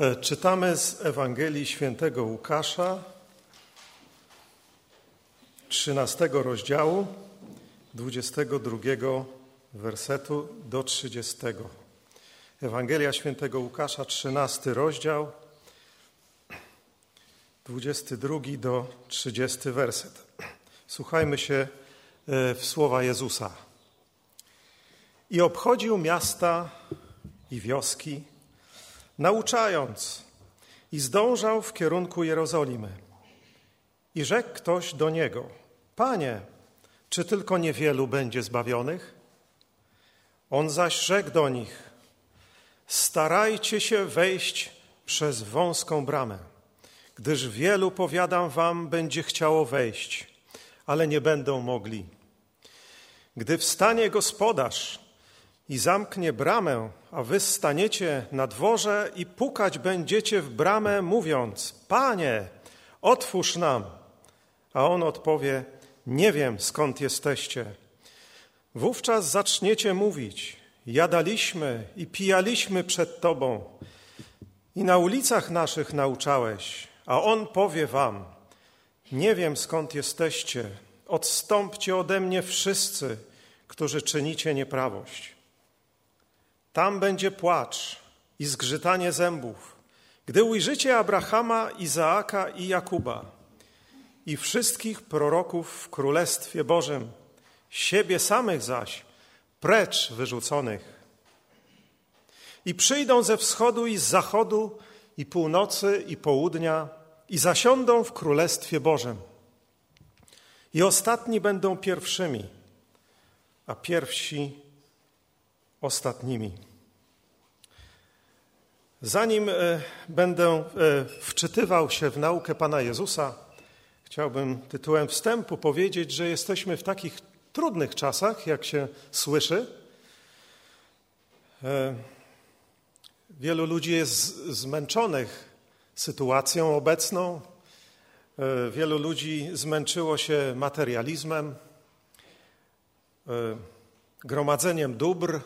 E, czytamy z Ewangelii Świętego Łukasza, 13 rozdziału, 22 wersetu do 30. Ewangelia Świętego Łukasza, 13 rozdział, 22 do 30 werset. Słuchajmy się e, w słowa Jezusa. I obchodził miasta i wioski, nauczając i zdążał w kierunku Jerozolimy. I rzekł ktoś do niego: Panie, czy tylko niewielu będzie zbawionych? On zaś rzekł do nich: Starajcie się wejść przez wąską bramę, gdyż wielu, powiadam wam, będzie chciało wejść, ale nie będą mogli. Gdy wstanie gospodarz i zamknie bramę, a wy staniecie na dworze i pukać będziecie w bramę, mówiąc: Panie, otwórz nam. A on odpowie: Nie wiem skąd jesteście. Wówczas zaczniecie mówić: Jadaliśmy i pijaliśmy przed Tobą, i na ulicach naszych nauczałeś. A on powie Wam: Nie wiem skąd jesteście. Odstąpcie ode mnie wszyscy, którzy czynicie nieprawość. Tam będzie płacz i zgrzytanie zębów, gdy ujrzycie Abrahama, Izaaka i Jakuba i wszystkich proroków w Królestwie Bożym, siebie samych zaś precz wyrzuconych. I przyjdą ze wschodu i z zachodu, i północy, i południa, i zasiądą w Królestwie Bożym. I ostatni będą pierwszymi, a pierwsi ostatnimi. Zanim e, będę e, wczytywał się w naukę Pana Jezusa, chciałbym tytułem wstępu powiedzieć, że jesteśmy w takich trudnych czasach, jak się słyszy. E, wielu ludzi jest zmęczonych sytuacją obecną. Wielu ludzi zmęczyło się materializmem, gromadzeniem dóbr.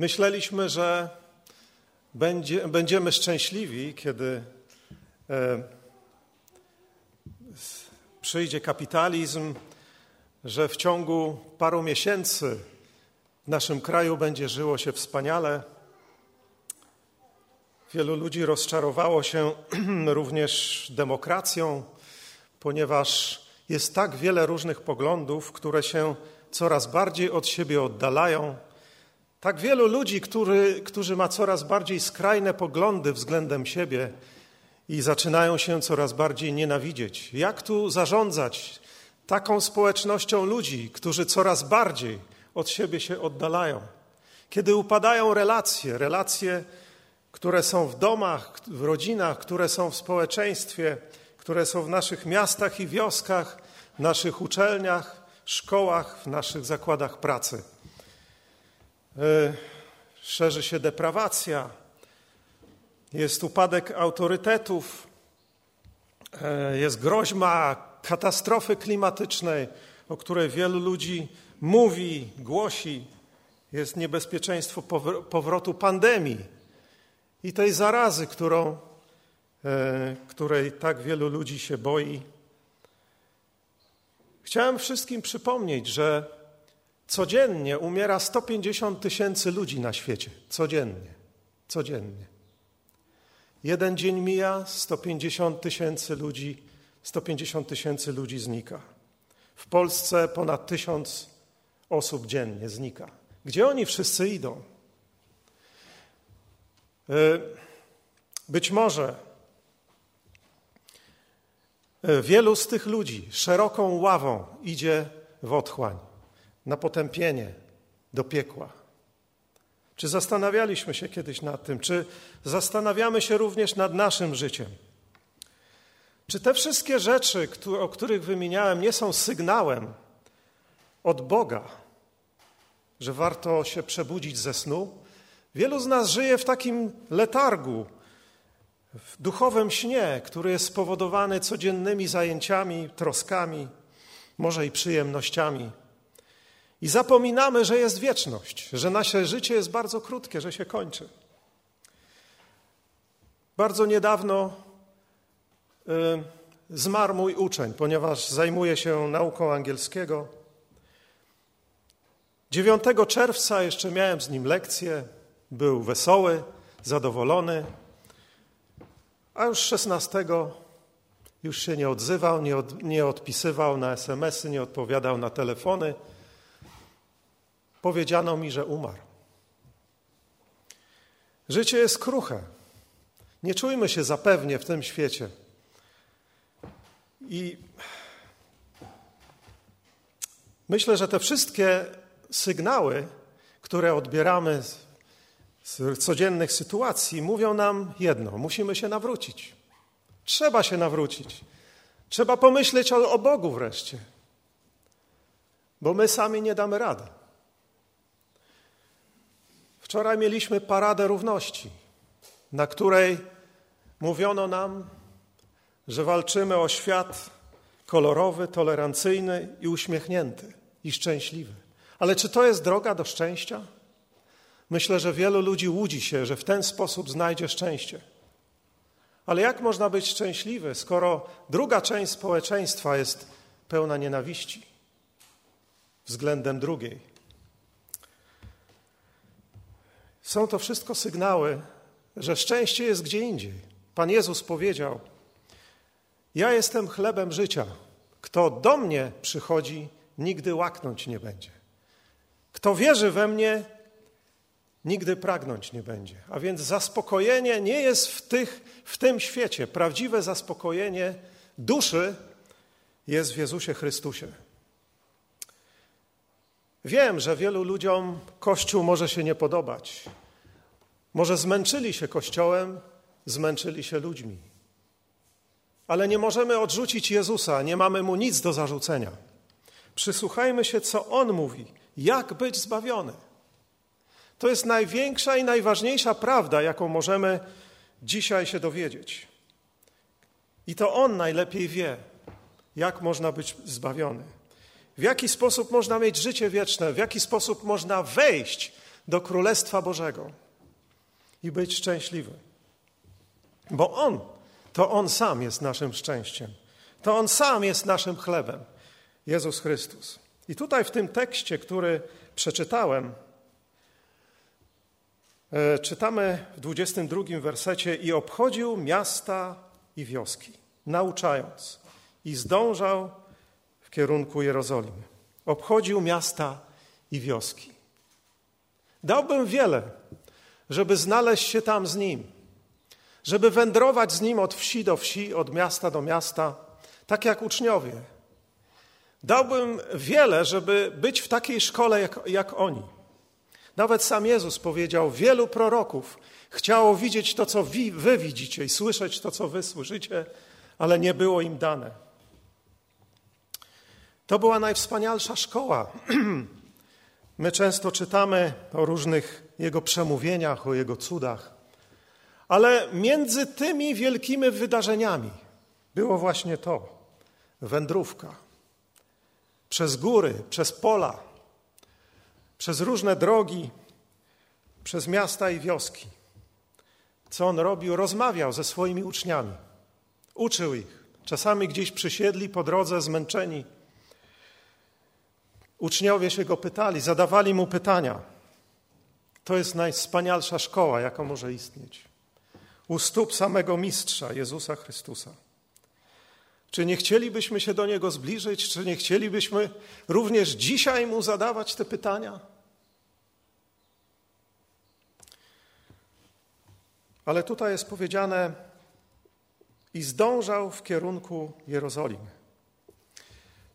Myśleliśmy, że będzie, będziemy szczęśliwi, kiedy e, przyjdzie kapitalizm, że w ciągu paru miesięcy w naszym kraju będzie żyło się wspaniale. Wielu ludzi rozczarowało się również demokracją, ponieważ jest tak wiele różnych poglądów, które się coraz bardziej od siebie oddalają tak wielu ludzi, który, którzy ma coraz bardziej skrajne poglądy względem siebie i zaczynają się coraz bardziej nienawidzieć. Jak tu zarządzać taką społecznością ludzi, którzy coraz bardziej od siebie się oddalają? Kiedy upadają relacje, relacje, które są w domach, w rodzinach, które są w społeczeństwie, które są w naszych miastach i wioskach, w naszych uczelniach, szkołach, w naszych zakładach pracy. E, szerzy się deprawacja, jest upadek autorytetów, e, jest groźba katastrofy klimatycznej, o której wielu ludzi mówi, głosi. Jest niebezpieczeństwo powrotu pandemii i tej zarazy, którą, e, której tak wielu ludzi się boi. Chciałem wszystkim przypomnieć, że Codziennie umiera 150 tysięcy ludzi na świecie. Codziennie. Codziennie. Jeden dzień mija, 150 tysięcy ludzi, 150 tysięcy ludzi znika. W Polsce ponad tysiąc osób dziennie znika. Gdzie oni wszyscy idą? E, być może e, wielu z tych ludzi szeroką ławą idzie w otchłań na potępienie do piekła. Czy zastanawialiśmy się kiedyś nad tym? Czy zastanawiamy się również nad naszym życiem? Czy te wszystkie rzeczy, o których wymieniałem, nie są sygnałem od Boga, że warto się przebudzić ze snu? Wielu z nas żyje w takim letargu, w duchowym śnie, który jest spowodowany codziennymi zajęciami, troskami, może i przyjemnościami. I zapominamy, że jest wieczność, że nasze życie jest bardzo krótkie, że się kończy. Bardzo niedawno y, zmarł mój uczeń, ponieważ zajmuje się nauką angielskiego. 9 czerwca jeszcze miałem z nim lekcję. Był wesoły, zadowolony, a już 16 już się nie odzywał, nie, od, nie odpisywał na SMS-y, nie odpowiadał na telefony. Powiedziano mi, że umarł. Życie jest kruche. Nie czujmy się zapewnie w tym świecie. I myślę, że te wszystkie sygnały, które odbieramy z codziennych sytuacji, mówią nam jedno: musimy się nawrócić. Trzeba się nawrócić. Trzeba pomyśleć o, o Bogu wreszcie, bo my sami nie damy rady. Wczoraj mieliśmy paradę równości, na której mówiono nam, że walczymy o świat kolorowy, tolerancyjny i uśmiechnięty i szczęśliwy. Ale czy to jest droga do szczęścia? Myślę, że wielu ludzi łudzi się, że w ten sposób znajdzie szczęście. Ale jak można być szczęśliwy, skoro druga część społeczeństwa jest pełna nienawiści względem drugiej? Są to wszystko sygnały, że szczęście jest gdzie indziej. Pan Jezus powiedział: Ja jestem chlebem życia. Kto do mnie przychodzi, nigdy łaknąć nie będzie. Kto wierzy we mnie, nigdy pragnąć nie będzie. A więc zaspokojenie nie jest w, tych, w tym świecie. Prawdziwe zaspokojenie duszy jest w Jezusie Chrystusie. Wiem, że wielu ludziom Kościół może się nie podobać. Może zmęczyli się Kościołem, zmęczyli się ludźmi. Ale nie możemy odrzucić Jezusa, nie mamy mu nic do zarzucenia. Przysłuchajmy się, co on mówi, jak być zbawiony. To jest największa i najważniejsza prawda, jaką możemy dzisiaj się dowiedzieć. I to On najlepiej wie, jak można być zbawiony, w jaki sposób można mieć życie wieczne, w jaki sposób można wejść do Królestwa Bożego i być szczęśliwy. Bo On, to On sam jest naszym szczęściem. To On sam jest naszym chlebem. Jezus Chrystus. I tutaj w tym tekście, który przeczytałem, E, czytamy w 22 wersecie i obchodził miasta i wioski, nauczając i zdążał w kierunku Jerozolimy. Obchodził miasta i wioski. Dałbym wiele, żeby znaleźć się tam z nim, żeby wędrować z nim od wsi do wsi, od miasta do miasta, tak jak uczniowie. Dałbym wiele, żeby być w takiej szkole jak, jak oni nawet sam Jezus powiedział: Wielu proroków chciało widzieć to, co wy widzicie, i słyszeć to, co wy słyszycie, ale nie było im dane. To była najwspanialsza szkoła. My często czytamy o różnych jego przemówieniach, o jego cudach, ale między tymi wielkimi wydarzeniami było właśnie to wędrówka przez góry, przez pola przez różne drogi, przez miasta i wioski. Co on robił? Rozmawiał ze swoimi uczniami, uczył ich. Czasami gdzieś przysiedli po drodze zmęczeni. Uczniowie się go pytali, zadawali mu pytania. To jest najwspanialsza szkoła, jaka może istnieć. U stóp samego mistrza Jezusa Chrystusa. Czy nie chcielibyśmy się do Niego zbliżyć? Czy nie chcielibyśmy również dzisiaj Mu zadawać te pytania? Ale tutaj jest powiedziane i zdążał w kierunku Jerozolimy.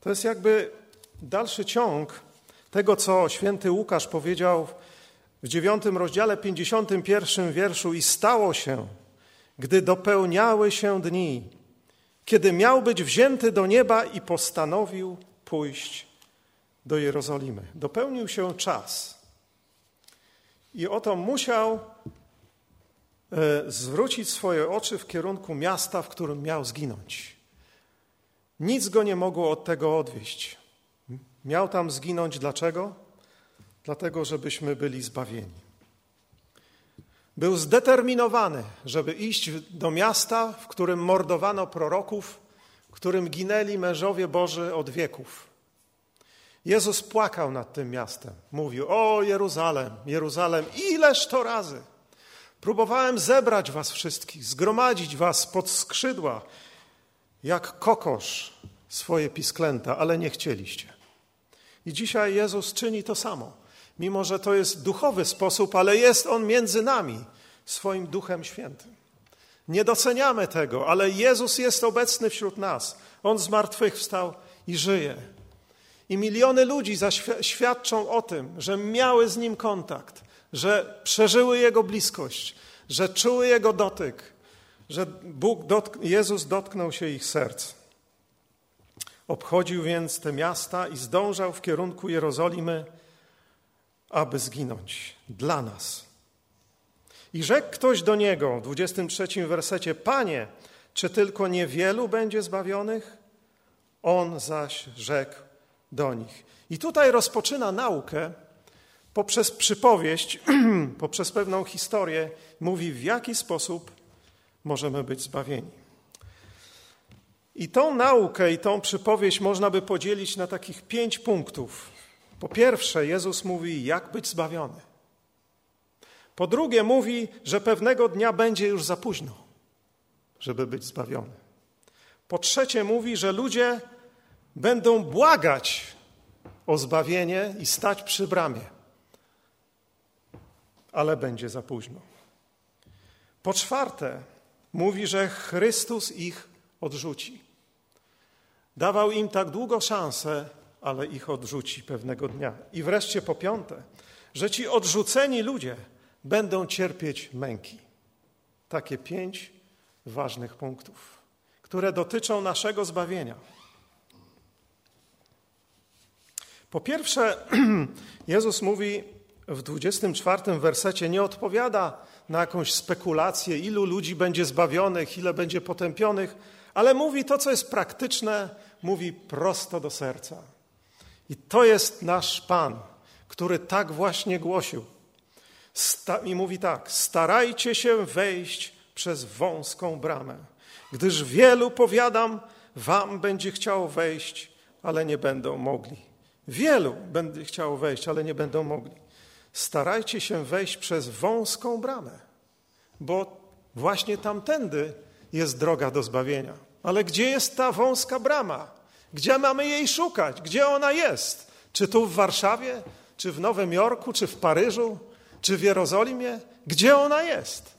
To jest jakby dalszy ciąg tego, co święty Łukasz powiedział w dziewiątym rozdziale, pięćdziesiątym pierwszym wierszu i stało się, gdy dopełniały się dni, kiedy miał być wzięty do nieba i postanowił pójść do Jerozolimy. Dopełnił się czas. I oto musiał E, zwrócić swoje oczy w kierunku miasta, w którym miał zginąć. Nic go nie mogło od tego odwieść. Miał tam zginąć dlaczego? Dlatego, żebyśmy byli zbawieni. Był zdeterminowany, żeby iść do miasta, w którym mordowano proroków, w którym ginęli mężowie Boży od wieków. Jezus płakał nad tym miastem. Mówił: O Jeruzalem, Jeruzalem, ileż to razy! Próbowałem zebrać was wszystkich, zgromadzić was pod skrzydła, jak kokosz swoje pisklęta, ale nie chcieliście. I dzisiaj Jezus czyni to samo. Mimo, że to jest duchowy sposób, ale jest On między nami swoim Duchem Świętym. Nie doceniamy tego, ale Jezus jest obecny wśród nas. On z martwych wstał i żyje. I miliony ludzi zaświadczą o tym, że miały z Nim kontakt, że przeżyły Jego bliskość, że czuły Jego dotyk, że Bóg dotk Jezus dotknął się ich serc. Obchodził więc te miasta i zdążał w kierunku Jerozolimy, aby zginąć dla nas. I rzekł ktoś do niego w 23 wersecie: Panie, czy tylko niewielu będzie zbawionych? On zaś rzekł do nich. I tutaj rozpoczyna naukę poprzez przypowieść, poprzez pewną historię, mówi w jaki sposób możemy być zbawieni. I tą naukę i tą przypowieść można by podzielić na takich pięć punktów. Po pierwsze, Jezus mówi, jak być zbawiony. Po drugie, mówi, że pewnego dnia będzie już za późno, żeby być zbawiony. Po trzecie, mówi, że ludzie będą błagać o zbawienie i stać przy bramie, ale będzie za późno. Po czwarte, mówi, że Chrystus ich odrzuci. Dawał im tak długo szansę, ale ich odrzuci pewnego dnia. I wreszcie po piąte, że ci odrzuceni ludzie będą cierpieć męki. Takie pięć ważnych punktów, które dotyczą naszego zbawienia. Po pierwsze, Jezus mówi w 24 wersecie, nie odpowiada na jakąś spekulację, ilu ludzi będzie zbawionych, ile będzie potępionych, ale mówi to, co jest praktyczne, mówi prosto do serca. I to jest nasz Pan, który tak właśnie głosił. Sta I mówi tak: starajcie się wejść przez wąską bramę, gdyż wielu, powiadam, wam będzie chciało wejść, ale nie będą mogli. Wielu będzie chciało wejść, ale nie będą mogli. Starajcie się wejść przez wąską bramę, bo właśnie tamtędy jest droga do zbawienia. Ale gdzie jest ta wąska brama? Gdzie mamy jej szukać? Gdzie ona jest? Czy tu w Warszawie, czy w Nowym Jorku, czy w Paryżu, czy w Jerozolimie? Gdzie ona jest?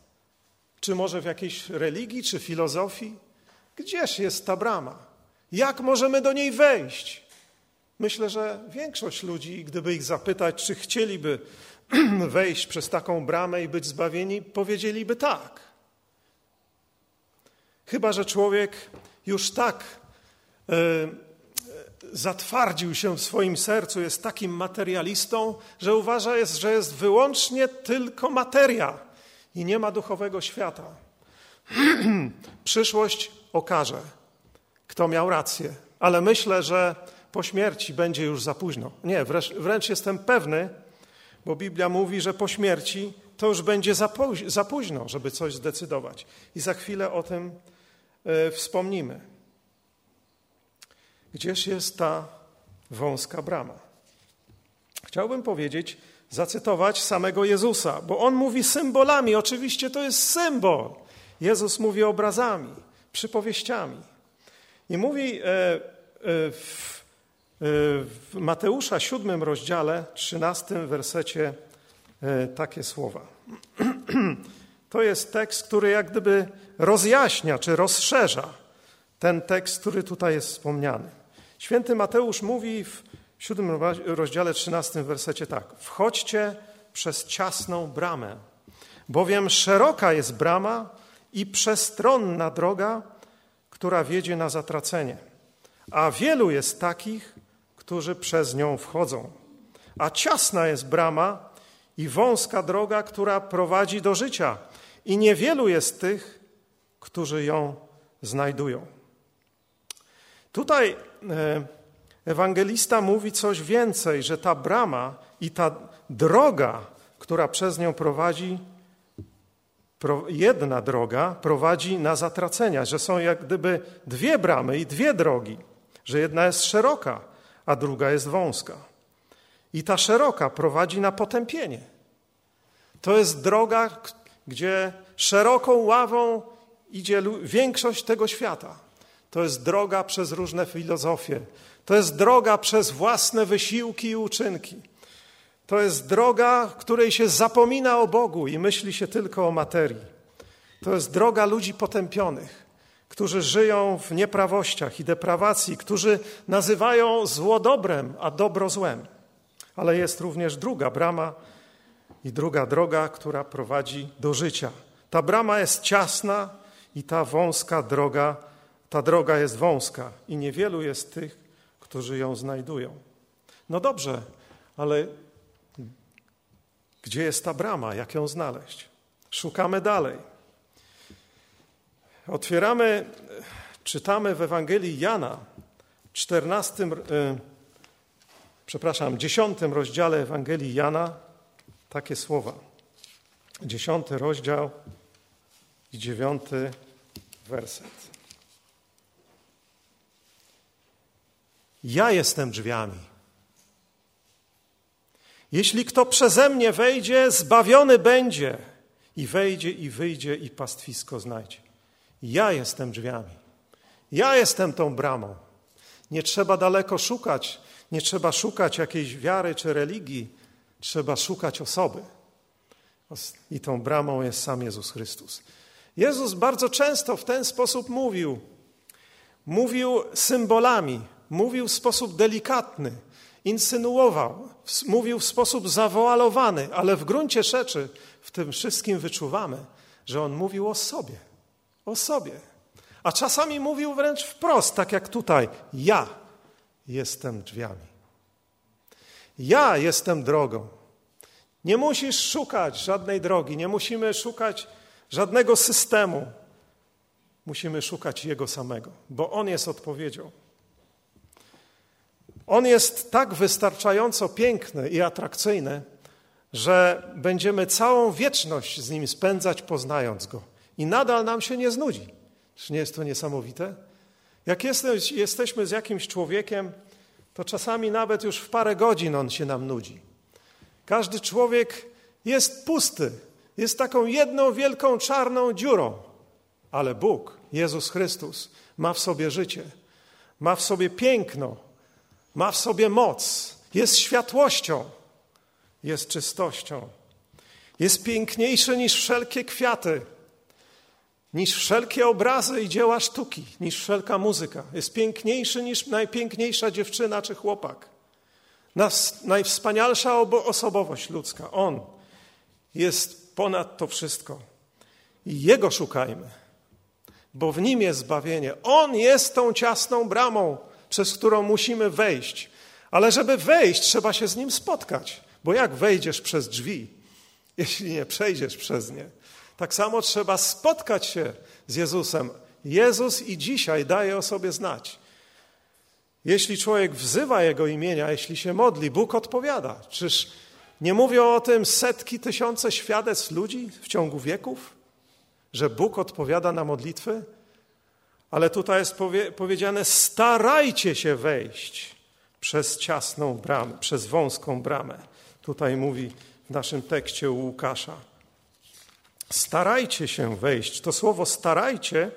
Czy może w jakiejś religii, czy filozofii? Gdzież jest ta brama? Jak możemy do niej wejść? Myślę, że większość ludzi, gdyby ich zapytać, czy chcieliby wejść przez taką bramę i być zbawieni, powiedzieliby tak. Chyba, że człowiek już tak e, zatwardził się w swoim sercu, jest takim materialistą, że uważa, jest, że jest wyłącznie tylko materia i nie ma duchowego świata. Przyszłość okaże, kto miał rację, ale myślę, że po śmierci będzie już za późno. Nie, wręcz, wręcz jestem pewny, bo Biblia mówi, że po śmierci to już będzie za, za późno, żeby coś zdecydować. I za chwilę o tym y, wspomnimy. Gdzież jest ta wąska brama? Chciałbym powiedzieć, zacytować samego Jezusa, bo on mówi symbolami. Oczywiście to jest symbol. Jezus mówi obrazami, przypowieściami. I mówi e, e, w w Mateusza siódmym rozdziale, trzynastym wersecie e, takie słowa. To jest tekst, który jak gdyby rozjaśnia czy rozszerza ten tekst, który tutaj jest wspomniany. Święty Mateusz mówi w siódmym rozdziale, trzynastym wersecie tak. Wchodźcie przez ciasną bramę, bowiem szeroka jest brama i przestronna droga, która wiedzie na zatracenie. A wielu jest takich, którzy przez nią wchodzą. A ciasna jest brama i wąska droga, która prowadzi do życia, i niewielu jest tych, którzy ją znajdują. Tutaj e, ewangelista mówi coś więcej, że ta brama i ta droga, która przez nią prowadzi, jedna droga prowadzi na zatracenia, że są jak gdyby dwie bramy i dwie drogi, że jedna jest szeroka, a druga jest wąska. I ta szeroka prowadzi na potępienie. To jest droga, gdzie szeroką ławą idzie większość tego świata. To jest droga przez różne filozofie. To jest droga przez własne wysiłki i uczynki. To jest droga, której się zapomina o Bogu i myśli się tylko o materii. To jest droga ludzi potępionych, którzy żyją w nieprawościach i deprawacji, którzy nazywają zło dobrem, a dobro złem. Ale jest również druga brama i druga droga, która prowadzi do życia. Ta brama jest ciasna i ta wąska droga, ta droga jest wąska i niewielu jest tych, którzy ją znajdują. No dobrze, ale gdzie jest ta brama? Jak ją znaleźć? Szukamy dalej. Otwieramy, czytamy w Ewangelii Jana, 14, e, przepraszam, 10 rozdziale Ewangelii Jana, takie słowa. 10 rozdział i 9 werset. Ja jestem drzwiami. Jeśli kto przeze mnie wejdzie, zbawiony będzie i wejdzie i wyjdzie i pastwisko znajdzie. Ja jestem drzwiami. Ja jestem tą bramą. Nie trzeba daleko szukać, nie trzeba szukać jakiejś wiary czy religii, trzeba szukać osoby. I tą bramą jest sam Jezus Chrystus. Jezus bardzo często w ten sposób mówił. Mówił symbolami, mówił w sposób delikatny, insynuował, mówił w sposób zawoalowany, ale w gruncie rzeczy w tym wszystkim wyczuwamy, że on mówił o sobie. O sobie. A czasami mówił wręcz wprost, tak jak tutaj: Ja jestem drzwiami. Ja jestem drogą. Nie musisz szukać żadnej drogi, nie musimy szukać żadnego systemu. Musimy szukać Jego samego, bo On jest odpowiedzią. On jest tak wystarczająco piękny i atrakcyjny, że będziemy całą wieczność z Nim spędzać, poznając Go. I nadal nam się nie znudzi. Czy nie jest to niesamowite? Jak jesteś, jesteśmy z jakimś człowiekiem, to czasami nawet już w parę godzin on się nam nudzi. Każdy człowiek jest pusty, jest taką jedną wielką czarną dziurą, ale Bóg, Jezus Chrystus, ma w sobie życie, ma w sobie piękno, ma w sobie moc, jest światłością, jest czystością, jest piękniejszy niż wszelkie kwiaty, niż wszelkie obrazy i dzieła sztuki, niż wszelka muzyka. Jest piękniejszy niż najpiękniejsza dziewczyna czy chłopak. Nas, najwspanialsza osobowość ludzka. On jest ponad to wszystko. I Jego szukajmy, bo w Nim jest zbawienie. On jest tą ciasną bramą, przez którą musimy wejść. Ale żeby wejść, trzeba się z Nim spotkać, bo jak wejdziesz przez drzwi, jeśli nie przejdziesz przez nie? Tak samo trzeba spotkać się z Jezusem. Jezus i dzisiaj daje o sobie znać. Jeśli człowiek wzywa Jego imienia, jeśli się modli, Bóg odpowiada. Czyż nie mówią o tym setki, tysiące świadectw ludzi w ciągu wieków, że Bóg odpowiada na modlitwy? Ale tutaj jest powie powiedziane: starajcie się wejść przez ciasną bramę, przez wąską bramę. Tutaj mówi w naszym tekście u Łukasza. Starajcie się wejść. To słowo starajcie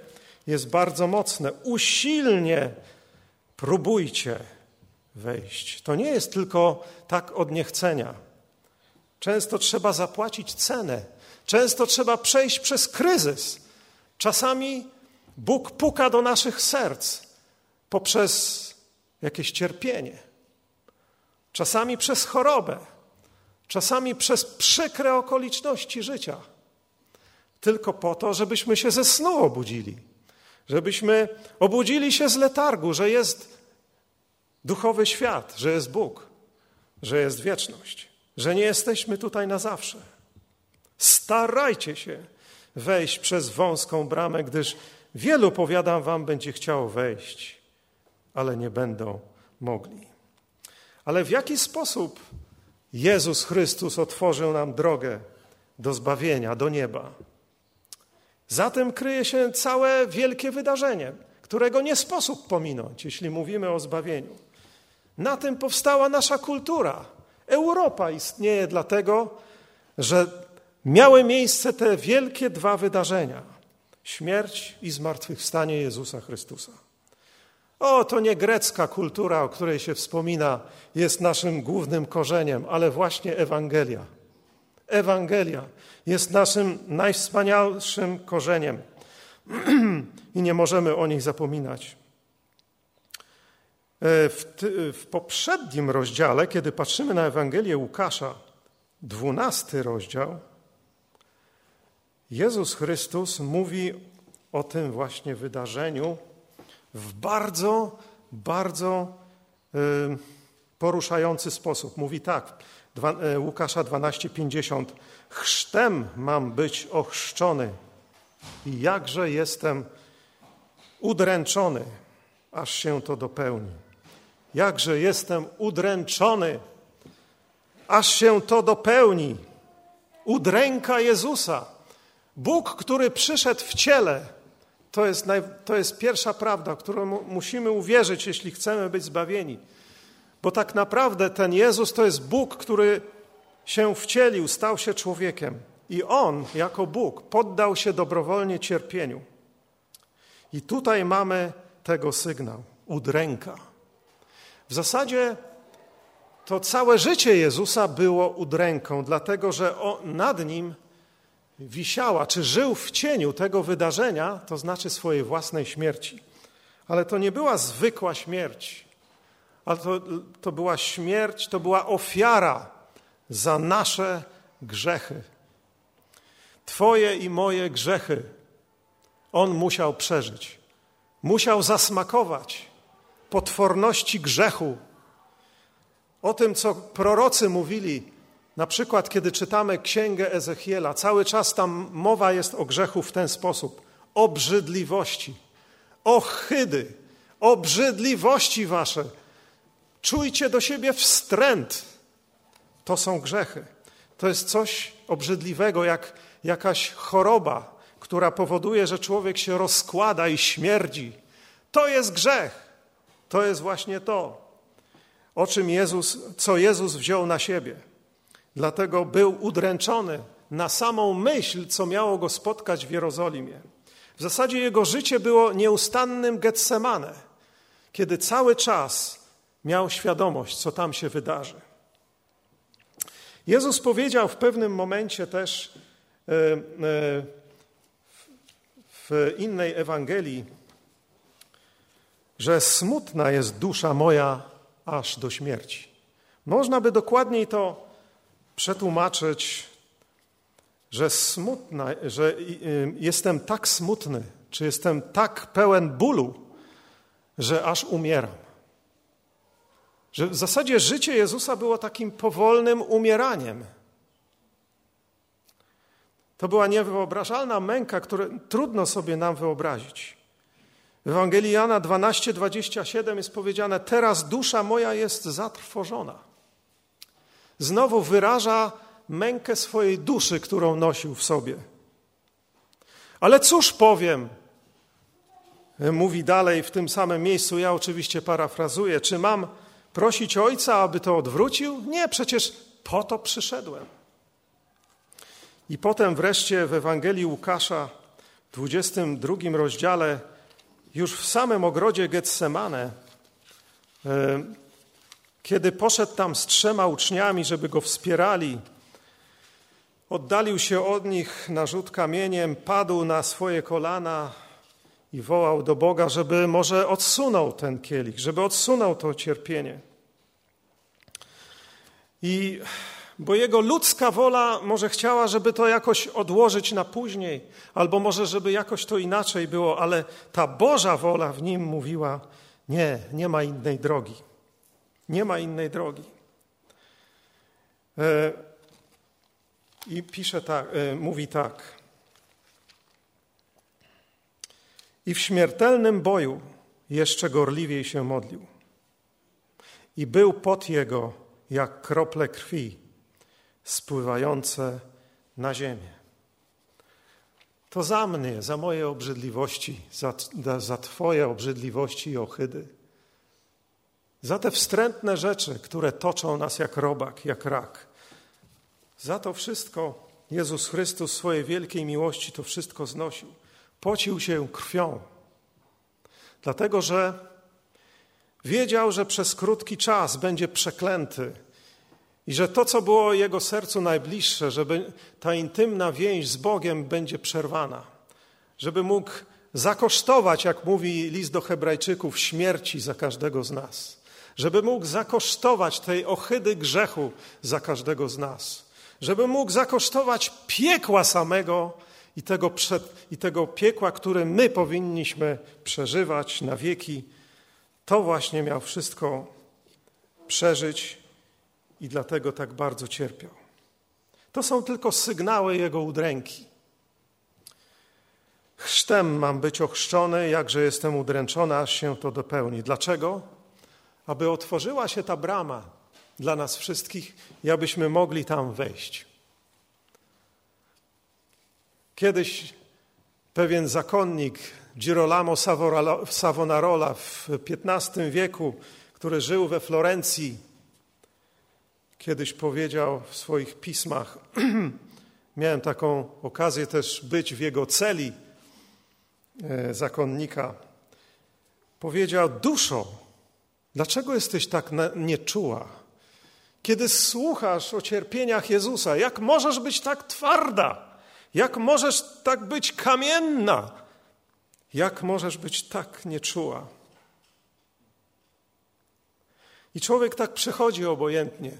jest bardzo mocne. Usilnie próbujcie wejść. To nie jest tylko tak od niechcenia. Często trzeba zapłacić cenę. Często trzeba przejść przez kryzys. Czasami Bóg puka do naszych serc poprzez jakieś cierpienie. Czasami przez chorobę. Czasami przez przykre okoliczności życia tylko po to, żebyśmy się ze snu obudzili, żebyśmy obudzili się z letargu, że jest duchowy świat, że jest Bóg, że jest wieczność, że nie jesteśmy tutaj na zawsze. Starajcie się wejść przez wąską bramę, gdyż wielu, powiadam wam, będzie chciało wejść, ale nie będą mogli. Ale w jaki sposób Jezus Chrystus otworzył nam drogę do zbawienia, do nieba? Za tym kryje się całe wielkie wydarzenie, którego nie sposób pominąć, jeśli mówimy o zbawieniu. Na tym powstała nasza kultura. Europa istnieje dlatego, że miały miejsce te wielkie dwa wydarzenia: śmierć i zmartwychwstanie Jezusa Chrystusa. O, to nie grecka kultura, o której się wspomina, jest naszym głównym korzeniem, ale właśnie Ewangelia. Ewangelia jest naszym najwspanialszym korzeniem i nie możemy o nich zapominać. E, w, w, poprzednim rozdziale, kiedy patrzymy na Ewangelię Łukasza, dwunasty rozdział, Jezus Chrystus mówi o tym właśnie wydarzeniu w bardzo, bardzo y, poruszający sposób. Mówi tak, y, Łukasza 12:50. Chrztem mam być ochrzczony i jakże jestem udręczony, aż się to dopełni. Jakże jestem udręczony, aż się to dopełni. Udręka Jezusa. Bóg, który przyszedł w ciele, to jest, naj, to jest pierwsza prawda, którą musimy uwierzyć, jeśli chcemy być zbawieni. Bo tak naprawdę ten Jezus to jest Bóg, który się wcielił, stał się człowiekiem. I On, jako Bóg, poddał się dobrowolnie cierpieniu. I tutaj mamy tego sygnał udręka. W zasadzie to całe życie Jezusa było udręką, dlatego że nad nim wisiała, czy żył w cieniu tego wydarzenia, to znaczy swojej własnej śmierci. Ale to nie była zwykła śmierć, ale to, to była śmierć, to była ofiara za nasze grzechy. Twoje i moje grzechy on musiał przeżyć. Musiał zasmakować potworności grzechu. O tym, co prorocy mówili, na przykład, kiedy czytamy Księgę Ezechiela, cały czas tam mowa jest o grzechu w ten sposób: obrzydliwości, ochydy, obrzydliwości wasze. Czujcie do siebie wstręt. To są grzechy. To jest coś obrzydliwego, jak jakaś choroba, która powoduje, że człowiek się rozkłada i śmierdzi. To jest grzech. To jest właśnie to, o czym Jezus, co Jezus wziął na siebie. Dlatego był udręczony na samą myśl, co miało go spotkać w Jerozolimie. W zasadzie jego życie było nieustannym Getsemane, kiedy cały czas miał świadomość, co tam się wydarzy. Jezus powiedział w pewnym momencie też e, e, w innej Ewangelii, że smutna jest dusza moja aż do śmierci. Można by dokładniej to przetłumaczyć, że smutna, że jestem tak smutny, czy jestem tak pełen bólu, że aż umieram. Że w zasadzie życie Jezusa było takim powolnym umieraniem. To była niewyobrażalna męka, którą trudno sobie nam wyobrazić. W Ewangelii Jana 12:27 jest powiedziane: Teraz dusza moja jest zatrwożona znowu wyraża mękę swojej duszy, którą nosił w sobie. Ale cóż powiem? Mówi dalej w tym samym miejscu, ja oczywiście parafrazuję, czy mam prosić Ojca, aby to odwrócił? Nie, przecież po to przyszedłem. I potem wreszcie w Ewangelii Łukasza, w 22 rozdziale, już w samym ogrodzie Getsemane, e, kiedy poszedł tam z trzema uczniami, żeby go wspierali, oddalił się od nich na rzut kamieniem, padł na swoje kolana i wołał do Boga, żeby może odsunął ten kielich, żeby odsunął to cierpienie. I bo jego ludzka wola może chciała, żeby to jakoś odłożyć na później, albo może, żeby jakoś to inaczej było, ale ta Boża wola w nim mówiła: Nie, nie ma innej drogi. Nie ma innej drogi. E, I pisze tak, e, mówi tak. I w śmiertelnym boju jeszcze gorliwiej się modlił. I był pot jego jak krople krwi spływające na ziemię. To za mnie, za moje obrzydliwości, za, za Twoje obrzydliwości i ohydy. Za te wstrętne rzeczy, które toczą nas jak robak, jak rak. Za to wszystko Jezus Chrystus swojej wielkiej miłości to wszystko znosił. Pocił się krwią. Dlatego, że wiedział, że przez krótki czas będzie przeklęty i że to, co było jego sercu najbliższe, żeby ta intymna więź z Bogiem będzie przerwana, żeby mógł zakosztować, jak mówi list do Hebrajczyków, śmierci za każdego z nas, żeby mógł zakosztować tej ohydy grzechu za każdego z nas, żeby mógł zakosztować piekła samego i tego, przed, i tego piekła, które my powinniśmy przeżywać na wieki. To właśnie miał wszystko przeżyć i dlatego tak bardzo cierpiał. To są tylko sygnały Jego udręki. Chrztem mam być ochrzczony, jakże jestem udręczony, aż się to dopełni. Dlaczego? Aby otworzyła się ta brama dla nas wszystkich i abyśmy mogli tam wejść. Kiedyś pewien zakonnik Girolamo Savonarola w XV wieku, który żył we Florencji, kiedyś powiedział w swoich pismach, miałem taką okazję też być w jego celi e, zakonnika, powiedział: Duszo, dlaczego jesteś tak nieczuła? Kiedy słuchasz o cierpieniach Jezusa, jak możesz być tak twarda? Jak możesz tak być kamienna? Jak możesz być tak nieczuła? I człowiek tak przechodzi obojętnie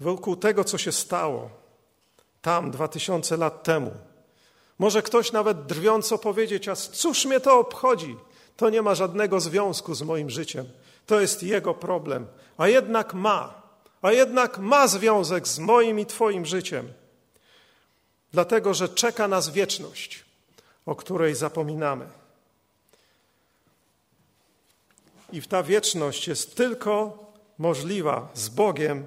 wokół tego, co się stało tam dwa tysiące lat temu. Może ktoś nawet drwiąco powiedzieć, a cóż mnie to obchodzi? To nie ma żadnego związku z moim życiem. To jest jego problem. A jednak ma. A jednak ma związek z moim i Twoim życiem. Dlatego, że czeka nas wieczność, o której zapominamy. I ta wieczność jest tylko możliwa z Bogiem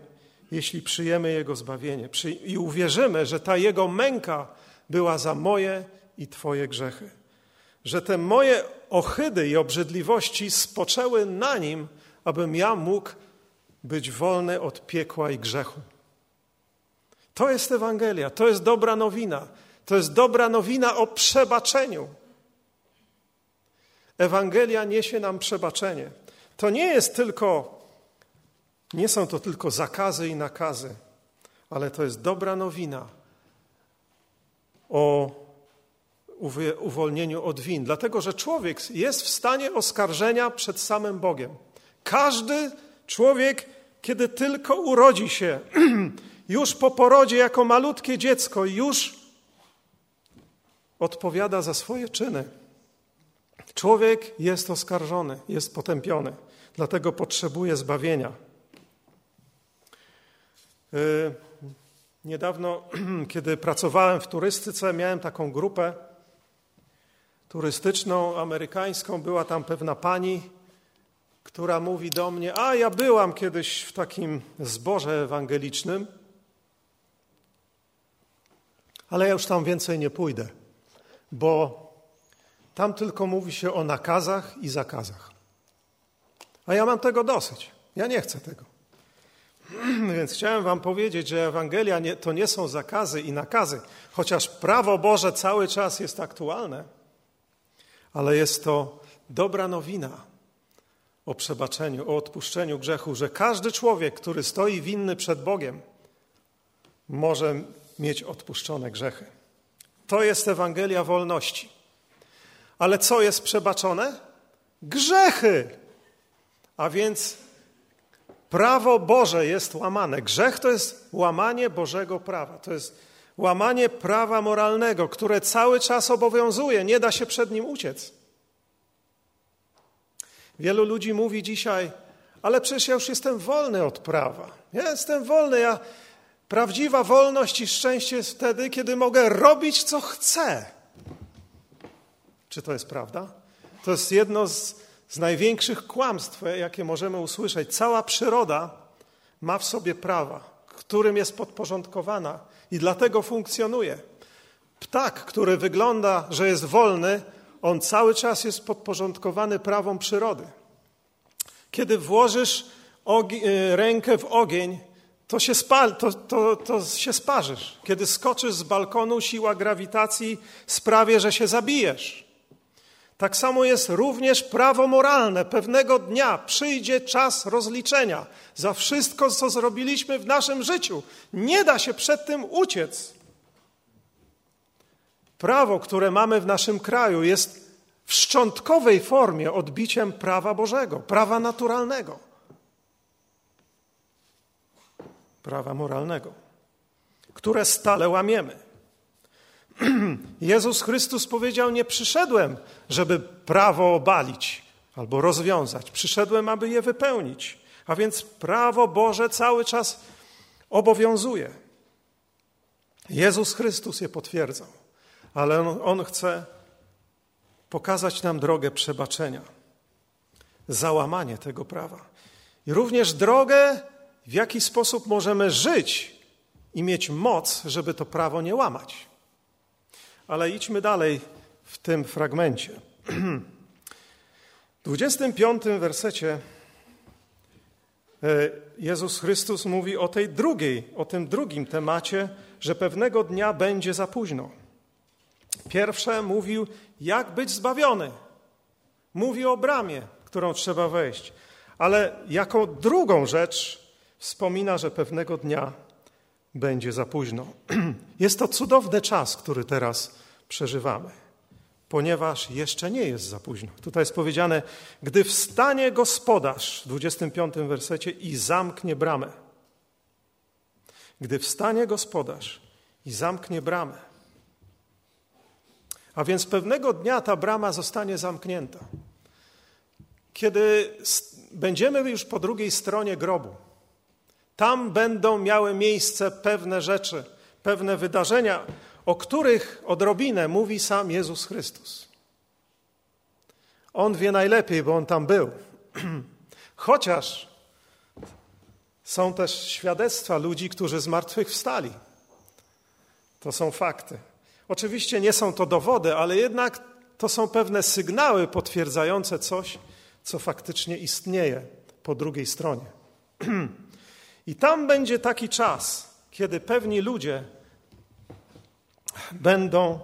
jeśli przyjemy Jego zbawienie i uwierzymy, że ta Jego męka była za moje i Twoje grzechy. Że te moje ohydy i obrzydliwości spoczęły na Nim, abym ja mógł być wolny od piekła i grzechu. To jest Ewangelia, to jest dobra nowina. To jest dobra nowina o przebaczeniu. Ewangelia niesie nam przebaczenie. To nie jest tylko nie są to tylko zakazy i nakazy, ale to jest dobra nowina o uwolnieniu od win, dlatego że człowiek jest w stanie oskarżenia przed samym Bogiem. Każdy człowiek, kiedy tylko urodzi się, już po porodzie jako malutkie dziecko, już odpowiada za swoje czyny. Człowiek jest oskarżony, jest potępiony, dlatego potrzebuje zbawienia. Y, niedawno, kiedy pracowałem w turystyce, miałem taką grupę turystyczną, amerykańską. Była tam pewna pani, która mówi do mnie: A ja byłam kiedyś w takim zborze ewangelicznym, ale ja już tam więcej nie pójdę, bo tam tylko mówi się o nakazach i zakazach. A ja mam tego dosyć. Ja nie chcę tego. Więc chciałem Wam powiedzieć, że Ewangelia nie, to nie są zakazy i nakazy, chociaż prawo Boże cały czas jest aktualne, ale jest to dobra nowina o przebaczeniu, o odpuszczeniu grzechu, że każdy człowiek, który stoi winny przed Bogiem, może mieć odpuszczone grzechy. To jest Ewangelia wolności. Ale co jest przebaczone? Grzechy. A więc Prawo Boże jest łamane. Grzech to jest łamanie Bożego prawa. To jest łamanie prawa moralnego, które cały czas obowiązuje. Nie da się przed nim uciec. Wielu ludzi mówi dzisiaj, ale przecież ja już jestem wolny od prawa. Ja jestem wolny. Ja... Prawdziwa wolność i szczęście jest wtedy, kiedy mogę robić, co chcę. Czy to jest prawda? To jest jedno z z największych kłamstw, jakie możemy usłyszeć. Cała przyroda ma w sobie prawa, którym jest podporządkowana i dlatego funkcjonuje. Ptak, który wygląda, że jest wolny, on cały czas jest podporządkowany prawom przyrody. Kiedy włożysz y, rękę w ogień, to się, spal, to, to, to się sparzysz. Kiedy skoczysz z balkonu, siła grawitacji sprawi, że się zabijesz. Tak samo jest również prawo moralne. Pewnego dnia przyjdzie czas rozliczenia za wszystko, co zrobiliśmy w naszym życiu. Nie da się przed tym uciec. Prawo, które mamy w naszym kraju, jest w szczątkowej formie odbiciem prawa Bożego, prawa naturalnego, prawa moralnego, które stale łamiemy. Jezus Chrystus powiedział: Nie przyszedłem, żeby prawo obalić albo rozwiązać. Przyszedłem, aby je wypełnić. A więc prawo Boże cały czas obowiązuje. Jezus Chrystus je potwierdzał, ale On, on chce pokazać nam drogę przebaczenia, załamanie tego prawa i również drogę, w jaki sposób możemy żyć i mieć moc, żeby to prawo nie łamać. Ale idźmy dalej w tym fragmencie. W 25 wersecie e, Jezus Chrystus mówi o tej drugiej, o tym drugim temacie, że pewnego dnia będzie za późno. Pierwsze mówił, jak być zbawiony. Mówi o bramie, którą trzeba wejść. Ale jako drugą rzecz wspomina, że pewnego dnia będzie za późno. Jest to cudowny czas, który teraz przeżywamy, ponieważ jeszcze nie jest za późno. Tutaj jest powiedziane, gdy wstanie gospodarz w 25 wersecie i zamknie bramę. Gdy wstanie gospodarz i zamknie bramę. A więc pewnego dnia ta brama zostanie zamknięta. Kiedy będziemy już po drugiej stronie grobu, tam będą miały miejsce pewne rzeczy, pewne wydarzenia, o których odrobinę mówi sam Jezus Chrystus. On wie najlepiej, bo on tam był. Chociaż są też świadectwa ludzi, którzy zmartwychwstali. To są fakty. Oczywiście nie są to dowody, ale jednak to są pewne sygnały potwierdzające coś, co faktycznie istnieje po drugiej stronie. I tam będzie taki czas, kiedy pewni ludzie będą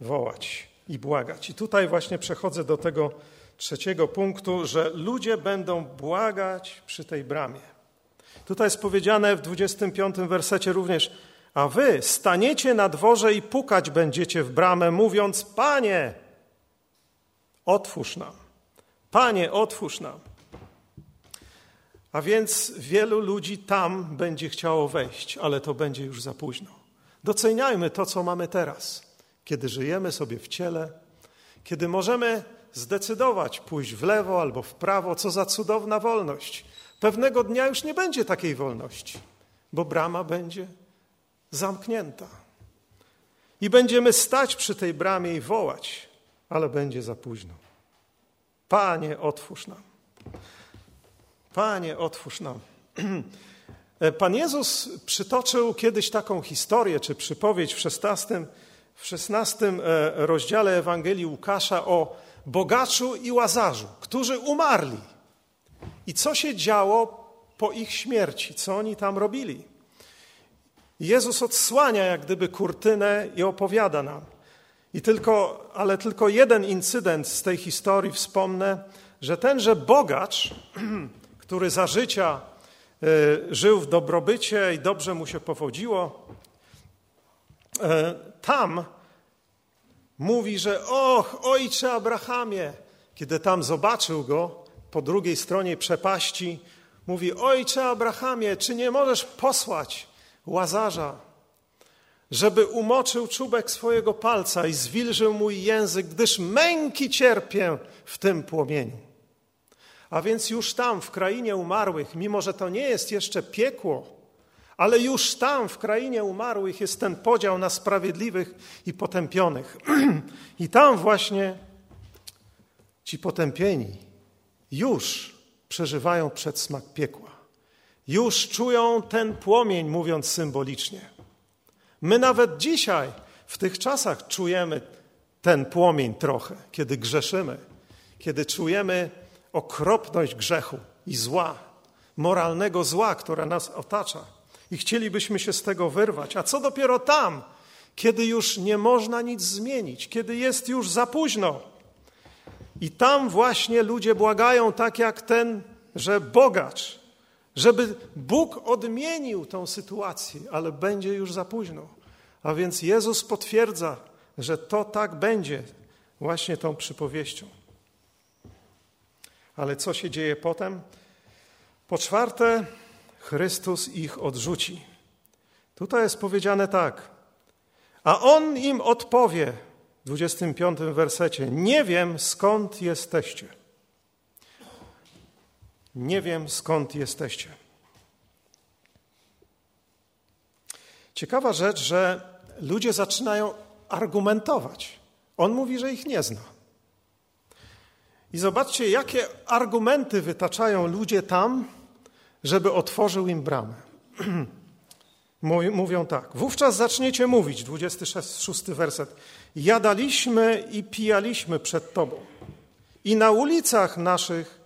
wołać i błagać. I tutaj właśnie przechodzę do tego trzeciego punktu, że ludzie będą błagać przy tej bramie. Tutaj jest powiedziane w 25 wersecie również, a wy staniecie na dworze i pukać będziecie w bramę, mówiąc: Panie, otwórz nam. Panie, otwórz nam. A więc wielu ludzi tam będzie chciało wejść, ale to będzie już za późno. Doceniajmy to, co mamy teraz, kiedy żyjemy sobie w ciele, kiedy możemy zdecydować pójść w lewo albo w prawo, co za cudowna wolność. Pewnego dnia już nie będzie takiej wolności, bo brama będzie zamknięta. I będziemy stać przy tej bramie i wołać, ale będzie za późno. Panie, otwórz nam. Panie, otwórz nam. Pan Jezus przytoczył kiedyś taką historię, czy przypowiedź w 16, w 16 e, rozdziale Ewangelii Łukasza o bogaczu i łazarzu, którzy umarli. I co się działo po ich śmierci, co oni tam robili. Jezus odsłania jak gdyby kurtynę i opowiada nam. I tylko, ale tylko jeden incydent z tej historii wspomnę, że tenże bogacz, który za życia e, żył w dobrobycie i dobrze mu się powodziło, e, tam mówi, że och, ojcze Abrahamie, kiedy tam zobaczył go po drugiej stronie przepaści, mówi, ojcze Abrahamie, czy nie możesz posłać łazarza, żeby umoczył czubek swojego palca i zwilżył mój język, gdyż męki cierpię w tym płomieniu. A więc już tam, w krainie umarłych, mimo że to nie jest jeszcze piekło, ale już tam, w krainie umarłych, jest ten podział na sprawiedliwych i potępionych. I tam właśnie ci potępieni już przeżywają przedsmak piekła. Już czują ten płomień, mówiąc symbolicznie. My nawet dzisiaj w tych czasach czujemy ten płomień trochę, kiedy grzeszymy, kiedy czujemy okropność grzechu i zła, moralnego zła, które nas otacza. I chcielibyśmy się z tego wyrwać. A co dopiero tam, kiedy już nie można nic zmienić, kiedy jest już za późno. I tam właśnie ludzie błagają, tak jak ten, że bogacz, żeby Bóg odmienił tą sytuację, ale będzie już za późno. A więc Jezus potwierdza, że to tak będzie właśnie tą przypowieścią. Ale co się dzieje potem? Po czwarte, Chrystus ich odrzuci. Tutaj jest powiedziane tak. A on im odpowie w 25 wersecie: Nie wiem skąd jesteście. Nie wiem skąd jesteście. Ciekawa rzecz, że ludzie zaczynają argumentować. On mówi, że ich nie zna. I zobaczcie, jakie argumenty wytaczają ludzie tam, żeby otworzył im bramę. Mówią tak. Wówczas zaczniecie mówić, 26 werset. Jadaliśmy i pijaliśmy przed Tobą i na ulicach naszych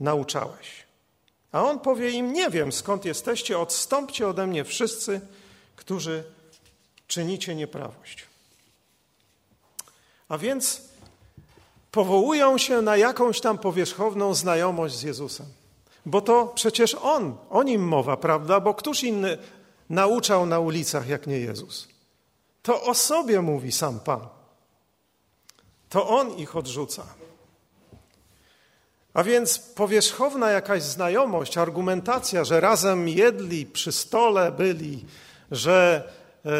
nauczałeś. A on powie im: Nie wiem skąd jesteście, odstąpcie ode mnie wszyscy, którzy czynicie nieprawość. A więc powołują się na jakąś tam powierzchowną znajomość z Jezusem. Bo to przecież On, o Nim mowa, prawda? Bo któż inny nauczał na ulicach jak nie Jezus? To o sobie mówi sam Pan. To On ich odrzuca. A więc powierzchowna jakaś znajomość, argumentacja, że razem jedli, przy stole byli, że e,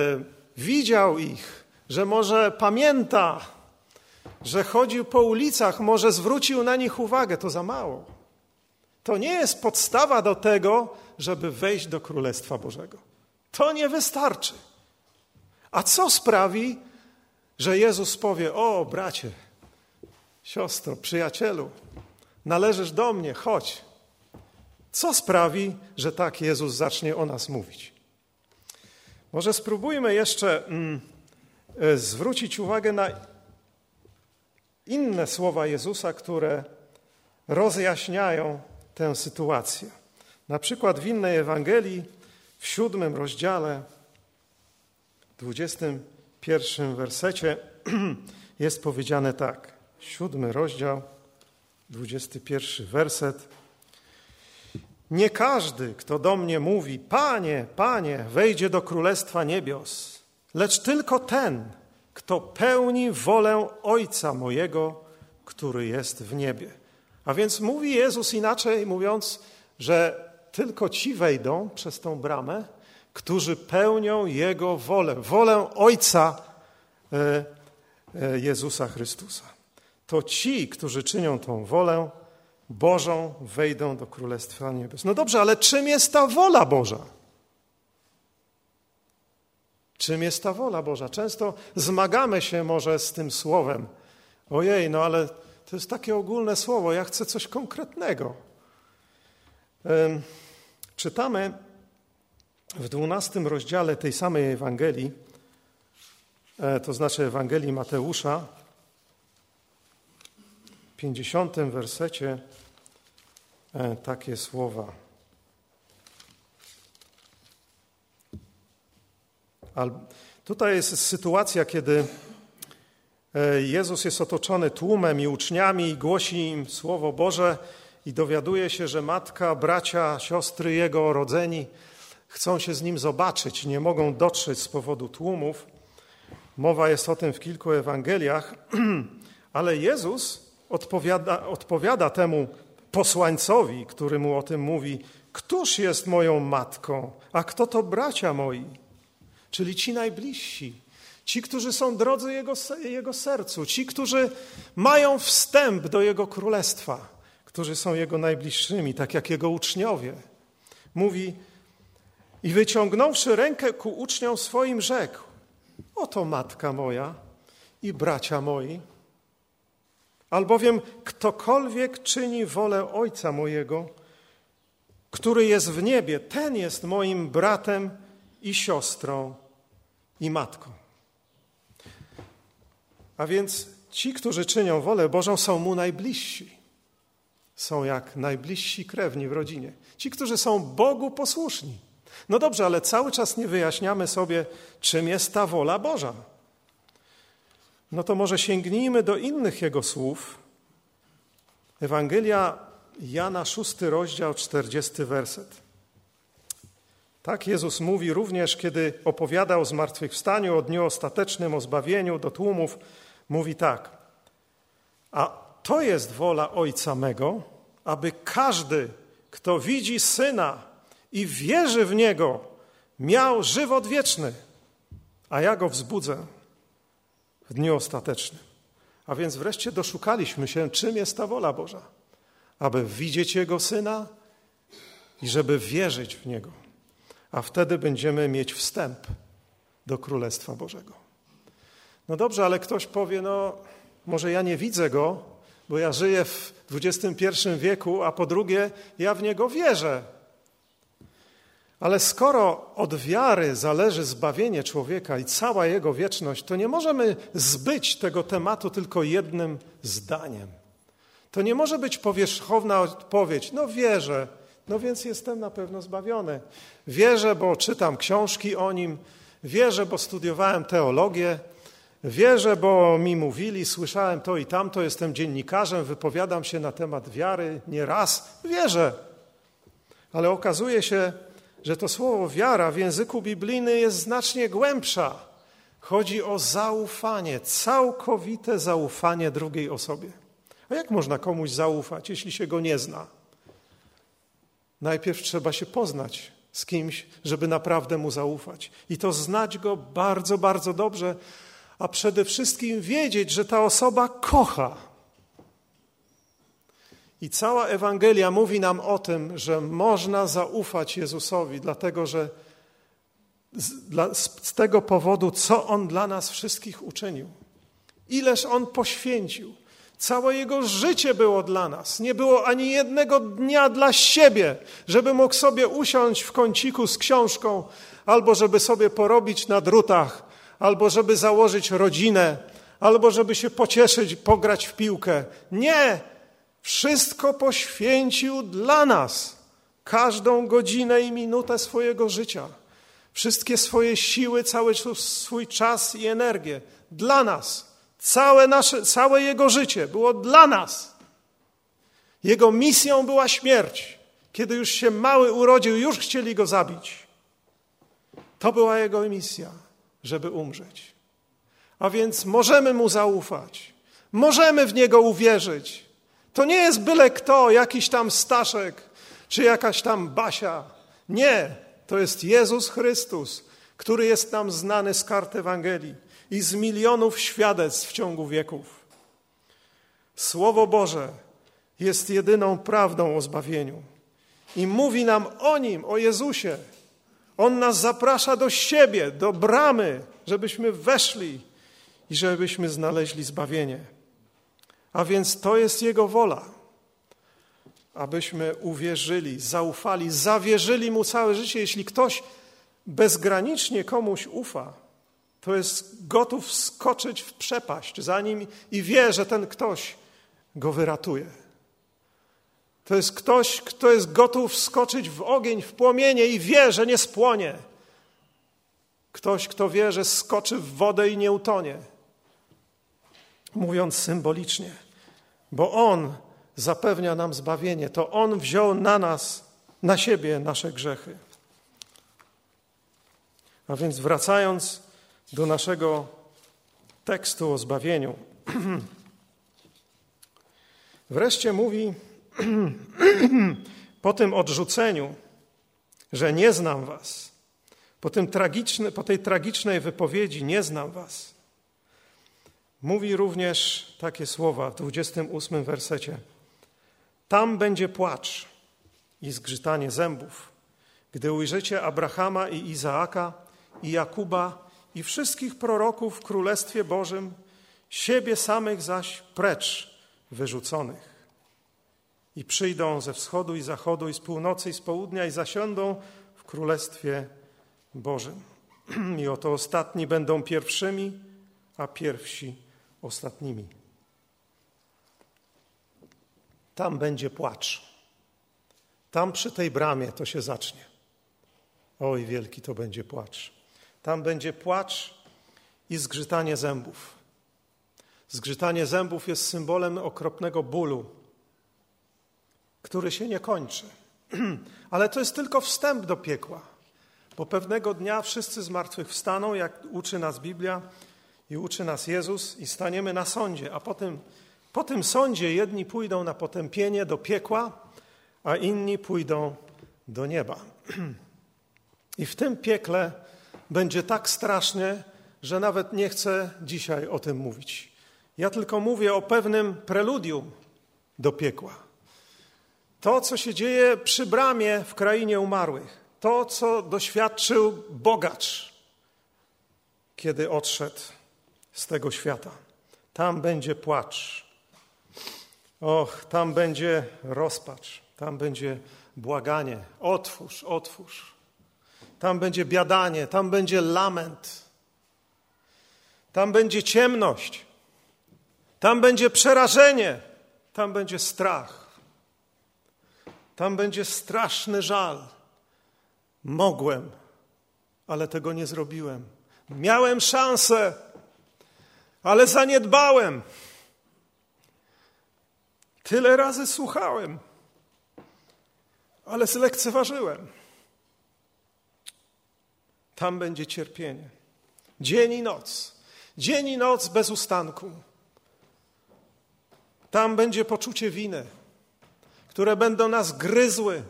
widział ich, że może pamięta, że chodził po ulicach, może zwrócił na nich uwagę, to za mało. To nie jest podstawa do tego, żeby wejść do Królestwa Bożego. To nie wystarczy. A co sprawi, że Jezus powie: O, bracie, siostro, przyjacielu, należysz do mnie, chodź. Co sprawi, że tak Jezus zacznie o nas mówić? Może spróbujmy jeszcze mm, e, zwrócić uwagę na inne słowa Jezusa, które rozjaśniają tę sytuację. Na przykład w innej Ewangelii, w siódmym rozdziale, dwudziestym pierwszym wersecie jest powiedziane tak. Siódmy rozdział, dwudziesty pierwszy werset. Nie każdy, kto do mnie mówi, Panie, Panie, wejdzie do Królestwa Niebios, lecz tylko ten, kto pełni wolę Ojca mojego, który jest w niebie. A więc mówi Jezus inaczej, mówiąc, że tylko ci wejdą przez tą bramę, którzy pełnią Jego wolę, wolę Ojca e, e, Jezusa Chrystusa. To ci, którzy czynią tą wolę Bożą, wejdą do Królestwa Niebios. No dobrze, ale czym jest ta wola Boża? Czym jest ta wola Boża? Często zmagamy się może z tym słowem. Ojej, no ale to jest takie ogólne słowo, ja chcę coś konkretnego. Czytamy w dwunastym rozdziale tej samej Ewangelii, e, to znaczy Ewangelii Mateusza, w pięćdziesiątym wersecie e, takie słowa. Tutaj jest sytuacja, kiedy E, Jezus jest otoczony tłumem i uczniami i głosi im Słowo Boże i dowiaduje się, że matka, bracia, siostry jego rodzeni chcą się z nim zobaczyć, nie mogą dotrzeć z powodu tłumów. Mowa jest o tym w kilku Ewangeliach, ale Jezus odpowiada, odpowiada temu posłańcowi, który mu o tym mówi: Któż jest moją matką, a kto to bracia moi? Czyli ci najbliżsi, Ci, którzy są drodzy jego, jego sercu, ci, którzy mają wstęp do Jego królestwa, którzy są Jego najbliższymi, tak jak Jego uczniowie. Mówi, i wyciągnąwszy rękę ku uczniom swoim, rzekł: Oto matka moja i bracia moi. Albowiem ktokolwiek czyni wolę Ojca mojego, który jest w niebie, ten jest moim bratem i siostrą i matką. A więc ci, którzy czynią wolę Bożą, są mu najbliżsi. Są jak najbliżsi krewni w rodzinie. Ci, którzy są Bogu posłuszni. No dobrze, ale cały czas nie wyjaśniamy sobie, czym jest ta wola Boża. No to może sięgnijmy do innych jego słów. Ewangelia Jana, szósty rozdział, czterdziesty werset. Tak Jezus mówi również, kiedy opowiadał o zmartwychwstaniu, o dniu ostatecznym, o zbawieniu do tłumów. Mówi tak. A to jest wola Ojca mego, aby każdy, kto widzi Syna i wierzy w Niego, miał żywot wieczny, a ja go wzbudzę w dniu ostatecznym. A więc wreszcie doszukaliśmy się, czym jest ta wola Boża. Aby widzieć Jego Syna i żeby wierzyć w Niego. A wtedy będziemy mieć wstęp do Królestwa Bożego. No dobrze, ale ktoś powie, no może ja nie widzę Go, bo ja żyję w XXI wieku, a po drugie, ja w Niego wierzę. Ale skoro od wiary zależy zbawienie człowieka i cała jego wieczność, to nie możemy zbyć tego tematu tylko jednym zdaniem. To nie może być powierzchowna odpowiedź, no wierzę, no więc jestem na pewno zbawiony. Wierzę, bo czytam książki o nim, wierzę, bo studiowałem teologię, wierzę, bo mi mówili, słyszałem to i tamto, jestem dziennikarzem, wypowiadam się na temat wiary nieraz, wierzę. Ale okazuje się, że to słowo wiara w języku biblijnym jest znacznie głębsza. Chodzi o zaufanie, całkowite zaufanie drugiej osobie. A jak można komuś zaufać, jeśli się go nie zna? Najpierw trzeba się poznać z kimś, żeby naprawdę mu zaufać. I to znać go bardzo, bardzo dobrze, a przede wszystkim wiedzieć, że ta osoba kocha. I cała Ewangelia mówi nam o tym, że można zaufać Jezusowi, dlatego że z, dla, z, tego powodu, co On dla nas wszystkich uczynił. Ileż On poświęcił. Całe Jego życie było dla nas. Nie było ani jednego dnia dla siebie, żeby mógł sobie usiąść w kąciku z książką, albo żeby sobie porobić na drutach, albo żeby założyć rodzinę, albo żeby się pocieszyć, pograć w piłkę. Nie! Wszystko poświęcił dla nas. Każdą godzinę i minutę swojego życia. Wszystkie swoje siły, cały swój czas i energię. Dla nas. Całe, nasze, całe Jego życie było dla nas. Jego misją była śmierć. Kiedy już się mały urodził, już chcieli go zabić. To była Jego misja, żeby umrzeć. A więc możemy Mu zaufać. Możemy w Niego uwierzyć. To nie jest byle kto, jakiś tam Staszek, czy jakaś tam Basia. Nie, to jest Jezus Chrystus, który jest nam znany z kart Ewangelii i z milionów świadectw w ciągu wieków. Słowo Boże jest jedyną prawdą o zbawieniu i mówi nam o Nim, o Jezusie. On nas zaprasza do siebie, do bramy, żebyśmy weszli i żebyśmy znaleźli zbawienie. A więc to jest Jego wola, abyśmy uwierzyli, zaufali, zawierzyli Mu całe życie. Jeśli ktoś bezgranicznie komuś ufa, to jest gotów skoczyć w przepaść za nim i wie, że ten ktoś go wyratuje. To jest ktoś, kto jest gotów skoczyć w ogień, w płomienie i wie, że nie spłonie. Ktoś, kto wie, że skoczy w wodę i nie utonie. Mówiąc symbolicznie, bo On zapewnia nam zbawienie, to On wziął na nas, na siebie nasze grzechy. A więc wracając do naszego tekstu o zbawieniu. Wreszcie mówi po tym odrzuceniu, że nie znam was, po, tym tragiczny, po tej tragicznej wypowiedzi nie znam was. Mówi również takie słowa w 28 wersecie. Tam będzie płacz i zgrzytanie zębów, gdy ujrzycie Abrahama i Izaaka i Jakuba i wszystkich proroków w Królestwie Bożym, siebie samych zaś precz wyrzuconych. I przyjdą ze wschodu i zachodu, i z północy, i z południa, i zasiądą w Królestwie Bożym. I oto ostatni będą pierwszymi, a pierwsi ostatnimi. Tam będzie płacz. Tam przy tej bramie to się zacznie. Oj, wielki to będzie płacz. Tam będzie płacz i zgrzytanie zębów. Zgrzytanie zębów jest symbolem okropnego bólu, który się nie kończy. Ale to jest tylko wstęp do piekła, bo pewnego dnia wszyscy zmartwychwstaną, jak uczy nas Biblia i uczy nas Jezus, i staniemy na sądzie, a potem, po tym sądzie jedni pójdą na potępienie do piekła, a inni pójdą do nieba. I w tym piekle będzie tak strasznie, że nawet nie chcę dzisiaj o tym mówić. Ja tylko mówię o pewnym preludium do piekła. To, co się dzieje przy bramie w krainie umarłych, to, co doświadczył bogacz, kiedy odszedł z tego świata. Tam będzie płacz. Och, tam będzie rozpacz, tam będzie błaganie. Otwórz, otwórz. Tam będzie biadanie, tam będzie lament. Tam będzie ciemność. Tam będzie przerażenie. Tam będzie strach. Tam będzie straszny żal. Mogłem, ale tego nie zrobiłem. Miałem szansę, ale zaniedbałem. Tyle razy słuchałem, ale zlekceważyłem. Tam będzie cierpienie. Dzień i noc. Dzień i noc bez ustanku. Tam będzie poczucie winy, które będą nas gryzły,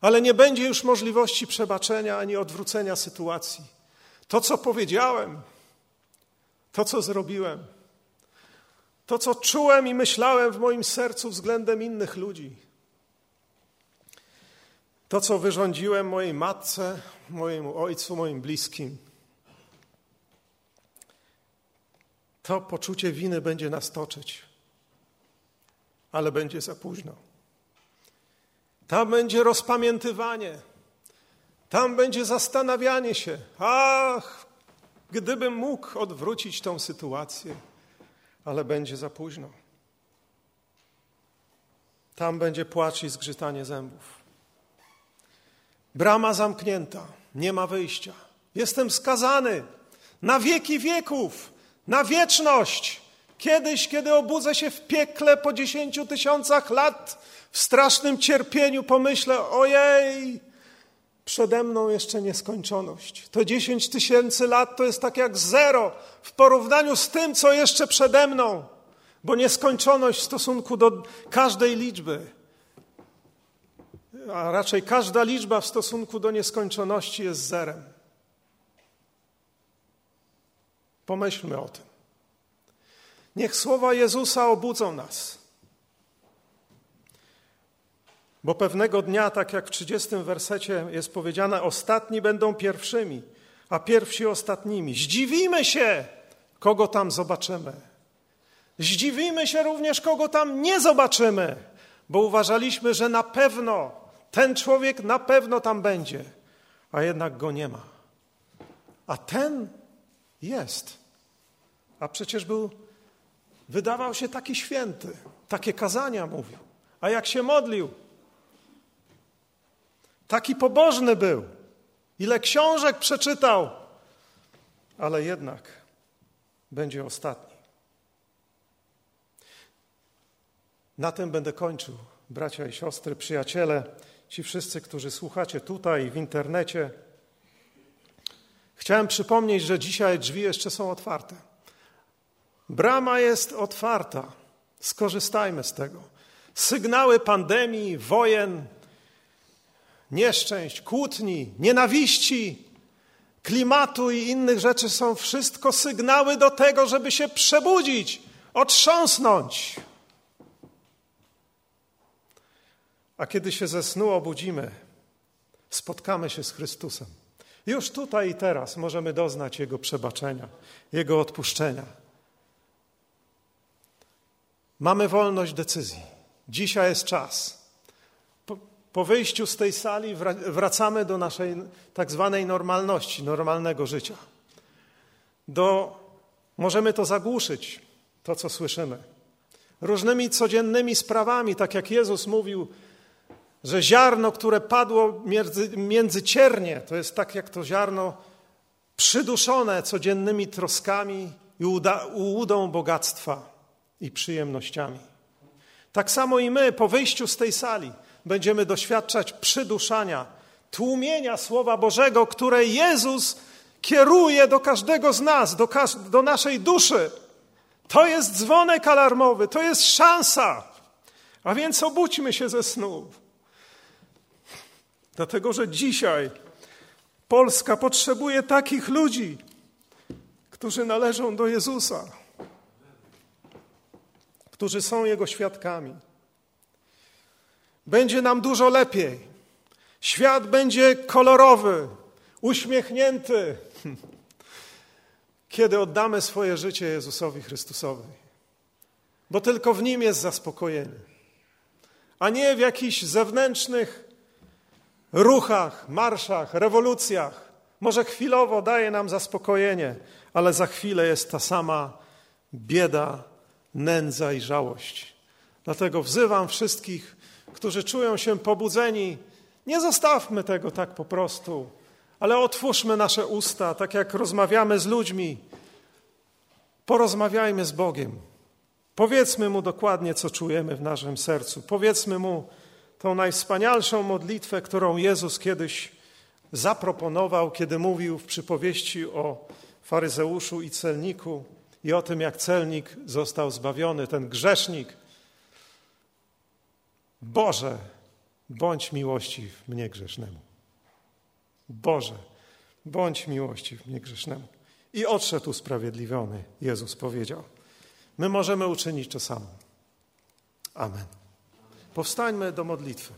ale nie będzie już możliwości przebaczenia ani odwrócenia sytuacji. To, co powiedziałem, to, co zrobiłem, to, co czułem i myślałem w moim sercu względem innych ludzi, to, co wyrządziłem mojej matce, mojemu ojcu, moim bliskim, to poczucie winy będzie nas toczyć, ale będzie za późno. Tam będzie rozpamiętywanie, tam będzie zastanawianie się. Ach, gdybym mógł odwrócić tą sytuację, ale będzie za późno. Tam będzie płacz i zgrzytanie zębów. Brama zamknięta, nie ma wyjścia. Jestem skazany na wieki wieków, na wieczność. Kiedyś, kiedy obudzę się w piekle po dziesięciu tysiącach lat, w strasznym cierpieniu, pomyślę: ojej, przede mną jeszcze nieskończoność. To dziesięć tysięcy lat to jest tak jak zero w porównaniu z tym, co jeszcze przede mną, bo nieskończoność w stosunku do każdej liczby a raczej każda liczba w stosunku do nieskończoności jest zerem. Pomyślmy o tym. Niech słowa Jezusa obudzą nas. Bo pewnego dnia, tak jak w 30 wersecie jest powiedziane, ostatni będą pierwszymi, a pierwsi ostatnimi. Zdziwimy się, kogo tam zobaczymy. Zdziwimy się również, kogo tam nie zobaczymy, bo uważaliśmy, że na pewno ten człowiek na pewno tam będzie, a jednak go nie ma. A ten jest. A przecież był, wydawał się taki święty, takie kazania mówił. A jak się modlił, taki pobożny był, ile książek przeczytał, ale jednak będzie ostatni. Na tym będę kończył, bracia i siostry, przyjaciele ci wszyscy, którzy słuchacie tutaj w internecie. Chciałem przypomnieć, że dzisiaj drzwi jeszcze są otwarte. Brama jest otwarta. Skorzystajmy z tego. Sygnały pandemii, wojen, nieszczęść, kłótni, nienawiści, klimatu i innych rzeczy są wszystko sygnały do tego, żeby się przebudzić, otrząsnąć. A kiedy się ze snu obudzimy, spotkamy się z Chrystusem. Już tutaj i teraz możemy doznać Jego przebaczenia, Jego odpuszczenia. Mamy wolność decyzji. Dzisiaj jest czas. Po, po wyjściu z tej sali wracamy do naszej tak zwanej normalności, normalnego życia. Do, możemy to zagłuszyć, to, co słyszymy. Różnymi codziennymi sprawami, tak jak Jezus mówił, że ziarno, które padło między, między ciernie, to jest tak jak to ziarno przyduszone codziennymi troskami i ułudą bogactwa i przyjemnościami. Tak samo i my po wyjściu z tej sali będziemy doświadczać przyduszania, tłumienia Słowa Bożego, które Jezus kieruje do każdego z nas, do, do naszej duszy. To jest dzwonek alarmowy, to jest szansa. A więc obudźmy się ze snu. Dlatego, że dzisiaj Polska potrzebuje takich ludzi, którzy należą do Jezusa, którzy są Jego świadkami. Będzie nam dużo lepiej. Świat będzie kolorowy, uśmiechnięty, kiedy oddamy swoje życie Jezusowi Chrystusowi. Bo tylko w Nim jest zaspokojenie, a nie w jakichś zewnętrznych ruchach, marszach, rewolucjach. Może chwilowo daje nam zaspokojenie, ale za chwilę jest ta sama bieda, nędza i żałość. Dlatego wzywam wszystkich, którzy czują się pobudzeni, nie zostawmy tego tak po prostu, ale otwórzmy nasze usta, tak jak rozmawiamy z ludźmi. Porozmawiajmy z Bogiem. Powiedzmy Mu dokładnie, co czujemy w naszym sercu. Powiedzmy Mu tą najwspanialszą modlitwę, którą Jezus kiedyś zaproponował, kiedy mówił w przypowieści o faryzeuszu i celniku i o tym, jak celnik został zbawiony, ten grzesznik. Boże, bądź miłościw mnie grzesznemu. Boże, bądź miłościw mnie grzesznemu. I odszedł usprawiedliwiony, Jezus powiedział. My możemy uczynić to samo. Amen. Powstańmy do modlitwy.